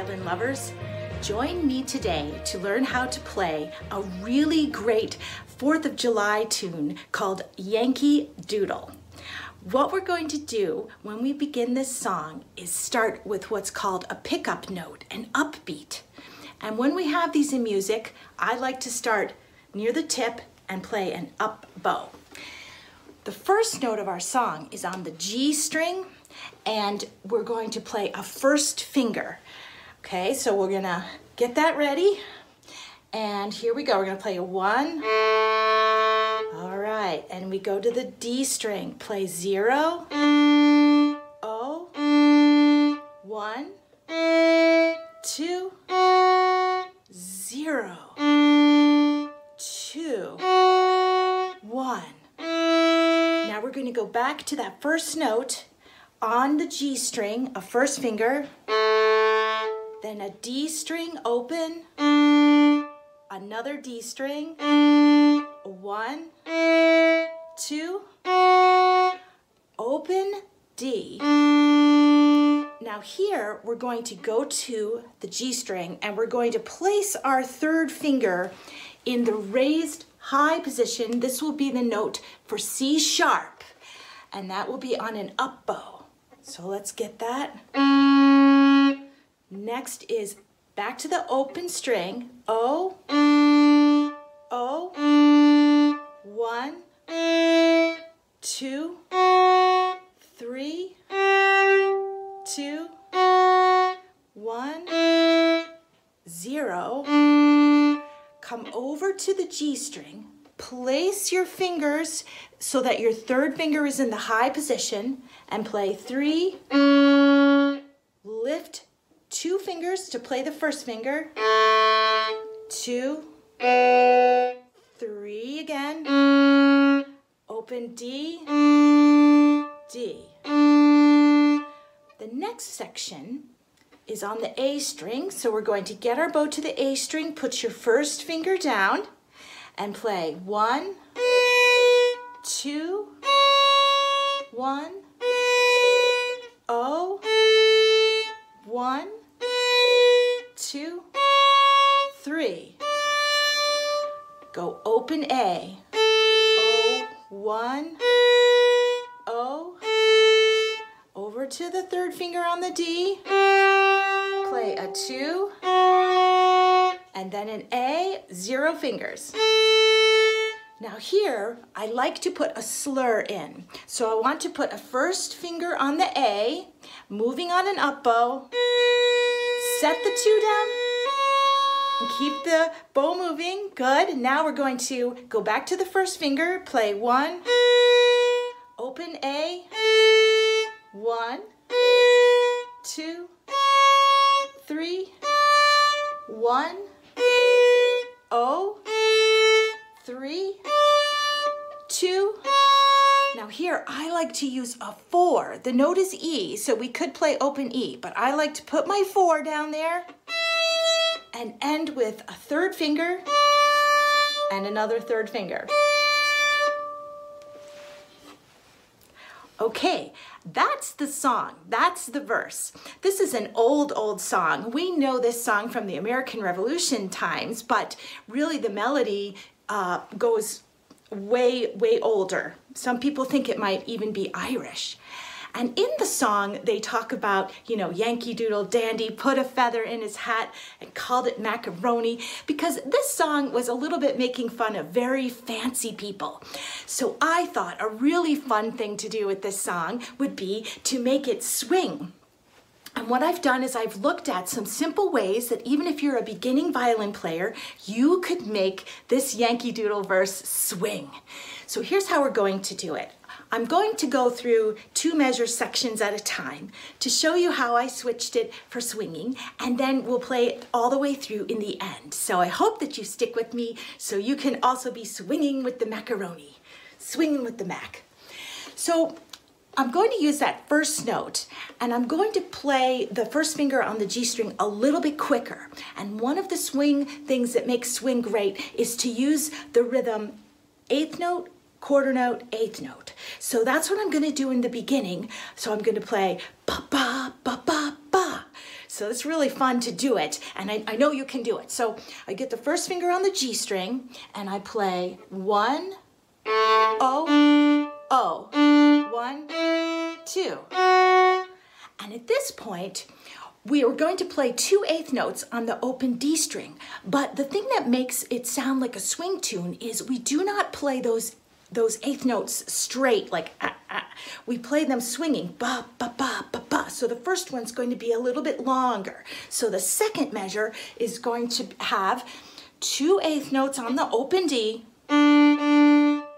violin lovers. Join me today to learn how to play a really great 4th of July tune called Yankee Doodle. What we're going to do when we begin this song is start with what's called a pickup note, an upbeat. And when we have these in music, I like to start near the tip and play an up bow. The first note of our song is on the G string, and we're going to play a first finger. Okay, so we're gonna get that ready. And here we go, we're gonna play a one. All right, and we go to the D string, play zero, O, one, two, zero, two, one. Now we're gonna go back to that first note on the G string, a first finger, then a D string open, another D string, one, two, open D. Now here we're going to go to the G string and we're going to place our third finger in the raised high position. This will be the note for C sharp and that will be on an up bow. So let's get that. Next is back to the open string, O, O, one, two, three, two, one, zero. Come over to the G string, place your fingers so that your third finger is in the high position and play three, fingers to play the first finger, two, three again, open D, D. The next section is on the A string, so we're going to get our bow to the A string, put your first finger down, and play one, two, one, Go open A, O, one, O, over to the third finger on the D, play a two, and then an A, zero fingers. Now here, I like to put a slur in. So I want to put a first finger on the A, moving on an up bow, set the two down, keep the bow moving. Good. Now we're going to go back to the first finger, play one, open A, one, two, three, one, oh, three, two. Now here, I like to use a four. The note is E, so we could play open E, but I like to put my four down there and end with a third finger and another third finger. Okay, that's the song. That's the verse. This is an old, old song. We know this song from the American Revolution times, but really the melody uh, goes way, way older. Some people think it might even be Irish. And in the song, they talk about, you know, Yankee Doodle Dandy put a feather in his hat and called it macaroni because this song was a little bit making fun of very fancy people. So I thought a really fun thing to do with this song would be to make it swing. And what I've done is I've looked at some simple ways that even if you're a beginning violin player, you could make this Yankee Doodle verse swing. So here's how we're going to do it. I'm going to go through two measure sections at a time to show you how I switched it for swinging, and then we'll play it all the way through in the end. So I hope that you stick with me so you can also be swinging with the macaroni, swinging with the mac. So I'm going to use that first note and I'm going to play the first finger on the G string a little bit quicker. And one of the swing things that makes swing great is to use the rhythm eighth note, quarter note, eighth note. So that's what I'm gonna do in the beginning. So I'm gonna play ba ba ba ba ba. So it's really fun to do it, and I, I know you can do it. So I get the first finger on the G string, and I play one, O, O, one, two. And at this point, we are going to play two eighth notes on the open D string. But the thing that makes it sound like a swing tune is we do not play those those eighth notes straight, like ah, ah. we play them swinging, ba, ba, ba, ba, ba. So the first one's going to be a little bit longer. So the second measure is going to have two eighth notes on the open D,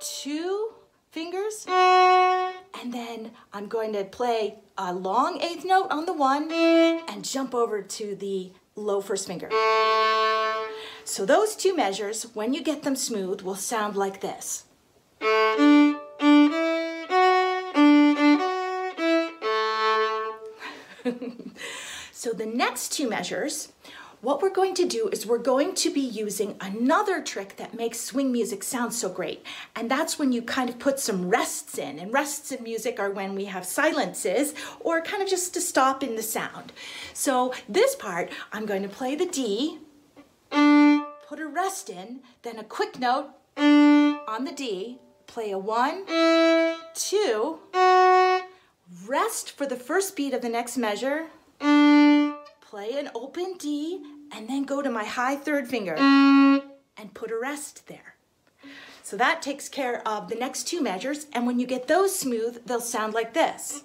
two fingers, and then I'm going to play a long eighth note on the one and jump over to the low first finger. So those two measures, when you get them smooth, will sound like this. So the next two measures, what we're going to do is we're going to be using another trick that makes swing music sound so great. And that's when you kind of put some rests in. And rests in music are when we have silences or kind of just to stop in the sound. So this part, I'm going to play the D, put a rest in, then a quick note on the D, play a one, two, rest for the first beat of the next measure, play an open D, and then go to my high third finger and put a rest there. So that takes care of the next two measures, and when you get those smooth, they'll sound like this.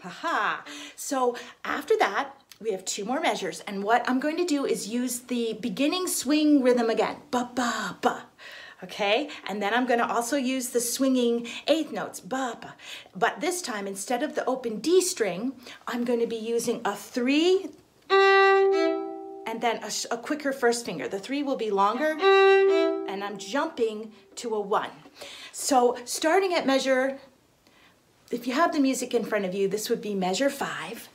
Haha. So after that, we have two more measures. And what I'm going to do is use the beginning swing rhythm again. Ba, ba, ba. Okay, and then I'm going to also use the swinging eighth notes, ba, ba. But this time, instead of the open D string, I'm going to be using a three and then a, a quicker first finger. The three will be longer, and I'm jumping to a one. So starting at measure, if you have the music in front of you, this would be measure five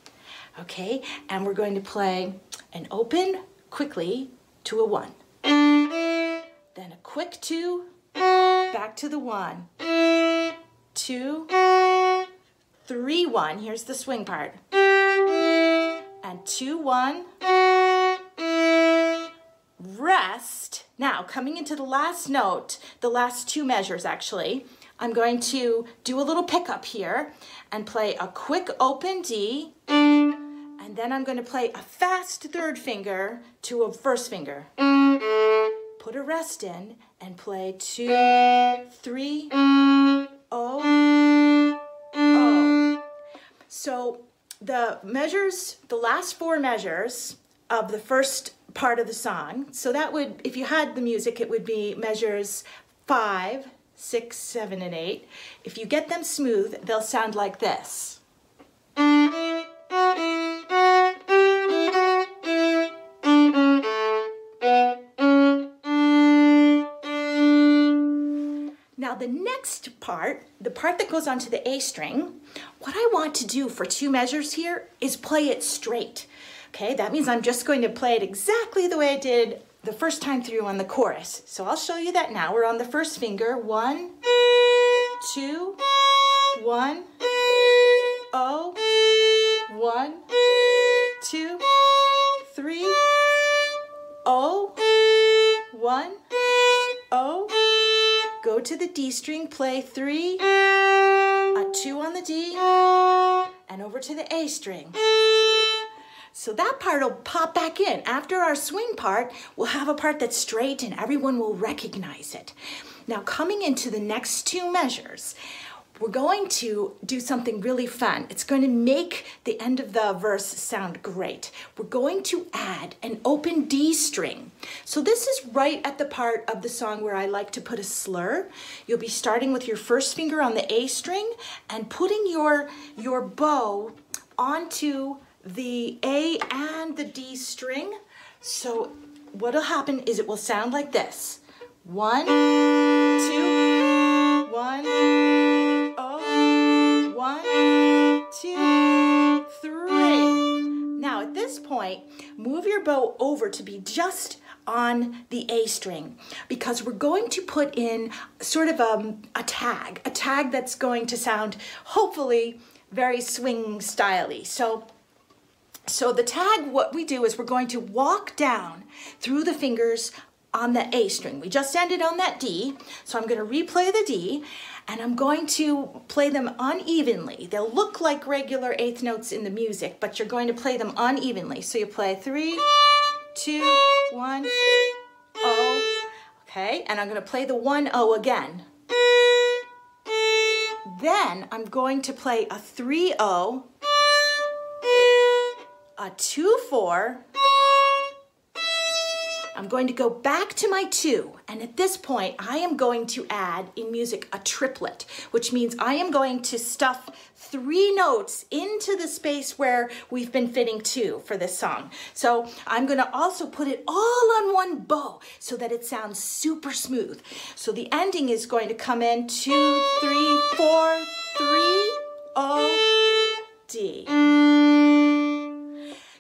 okay? And we're going to play an open quickly to a one. Then a quick two, back to the one, two, three, one. Here's the swing part. And two, one, rest. Now, coming into the last note, the last two measures actually, I'm going to do a little pickup here and play a quick open D, and then I'm going to play a fast third finger to a first finger. Put a rest in and play two, three, oh, oh. So the measures, the last four measures of the first part of the song, so that would, if you had the music, it would be measures five, six, seven, and eight. If you get them smooth, they'll sound like this. The next part, the part that goes onto the A string, what I want to do for two measures here is play it straight. Okay, that means I'm just going to play it exactly the way I did the first time through on the chorus. So I'll show you that now. We're on the first finger. One, two, one, oh, one, two, three, oh, one, oh, go to the D string, play three, a two on the D, and over to the A string. So that part will pop back in. After our swing part, we'll have a part that's straight and everyone will recognize it. Now coming into the next two measures, we're going to do something really fun. It's going to make the end of the verse sound great. We're going to add an open D string. So this is right at the part of the song where I like to put a slur. You'll be starting with your first finger on the A string and putting your, your bow onto the A and the D string. So what'll happen is it will sound like this. One, two, one, point, move your bow over to be just on the A string because we're going to put in sort of a, a tag, a tag that's going to sound hopefully very swing styly. So, so the tag, what we do is we're going to walk down through the fingers on the A string. We just ended on that D, so I'm going to replay the D, and I'm going to play them unevenly. They'll look like regular eighth notes in the music, but you're going to play them unevenly. So you play three, two, one, O, okay? And I'm going to play the one O again. Then I'm going to play a 3-0, a 2-4, I'm going to go back to my two, and at this point, I am going to add in music a triplet, which means I am going to stuff three notes into the space where we've been fitting two for this song. So I'm gonna also put it all on one bow so that it sounds super smooth. So the ending is going to come in two, three, four, three, O, D.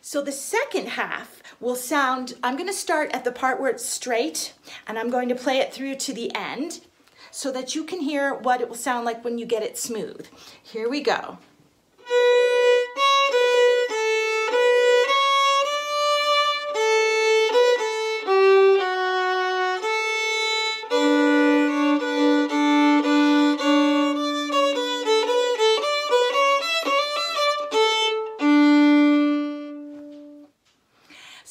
So the second half will sound, I'm gonna start at the part where it's straight and I'm going to play it through to the end so that you can hear what it will sound like when you get it smooth. Here we go.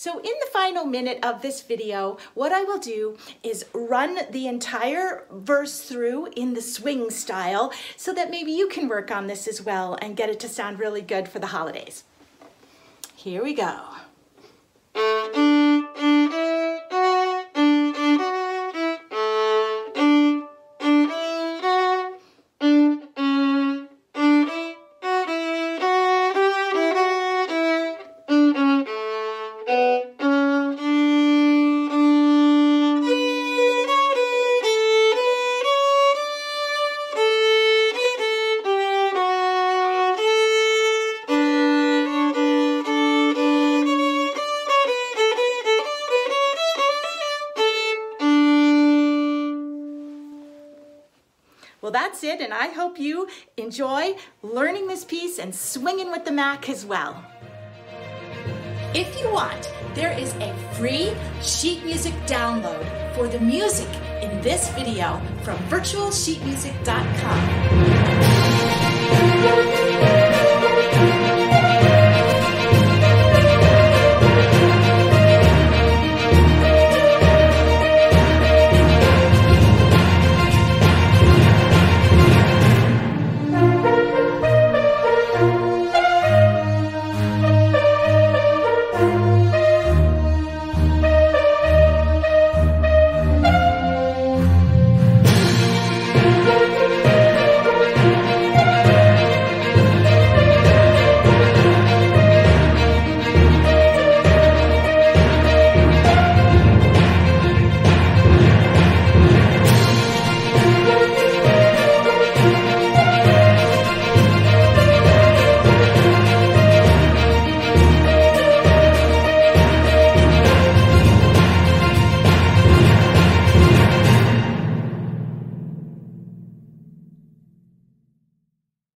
So in the final minute of this video, what I will do is run the entire verse through in the swing style so that maybe you can work on this as well and get it to sound really good for the holidays. Here we go. Well, that's it, and I hope you enjoy learning this piece and swinging with the Mac as well. If you want, there is a free sheet music download for the music in this video from virtualsheetmusic.com.